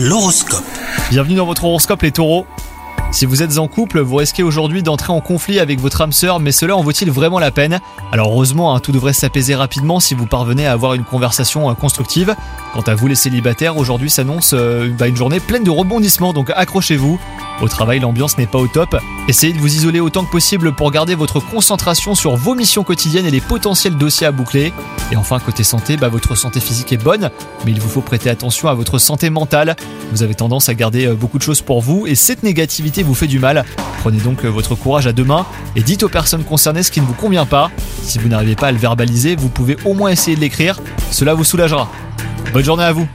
L'horoscope. Bienvenue dans votre horoscope les taureaux. Si vous êtes en couple, vous risquez aujourd'hui d'entrer en conflit avec votre âme sœur, mais cela en vaut-il vraiment la peine? Alors heureusement, hein, tout devrait s'apaiser rapidement si vous parvenez à avoir une conversation euh, constructive. Quant à vous les célibataires, aujourd'hui s'annonce euh, bah, une journée pleine de rebondissements, donc accrochez-vous. Au travail, l'ambiance n'est pas au top. Essayez de vous isoler autant que possible pour garder votre concentration sur vos missions quotidiennes et les potentiels dossiers à boucler. Et enfin, côté santé, bah, votre santé physique est bonne, mais il vous faut prêter attention à votre santé mentale. Vous avez tendance à garder euh, beaucoup de choses pour vous et cette négativité vous fait du mal. Prenez donc euh, votre courage à deux mains et dites aux personnes concernées ce qui ne vous convient pas. Si vous n'arrivez pas à le verbaliser, vous pouvez au moins essayer de l'écrire. Cela vous soulagera. Bonne journée à vous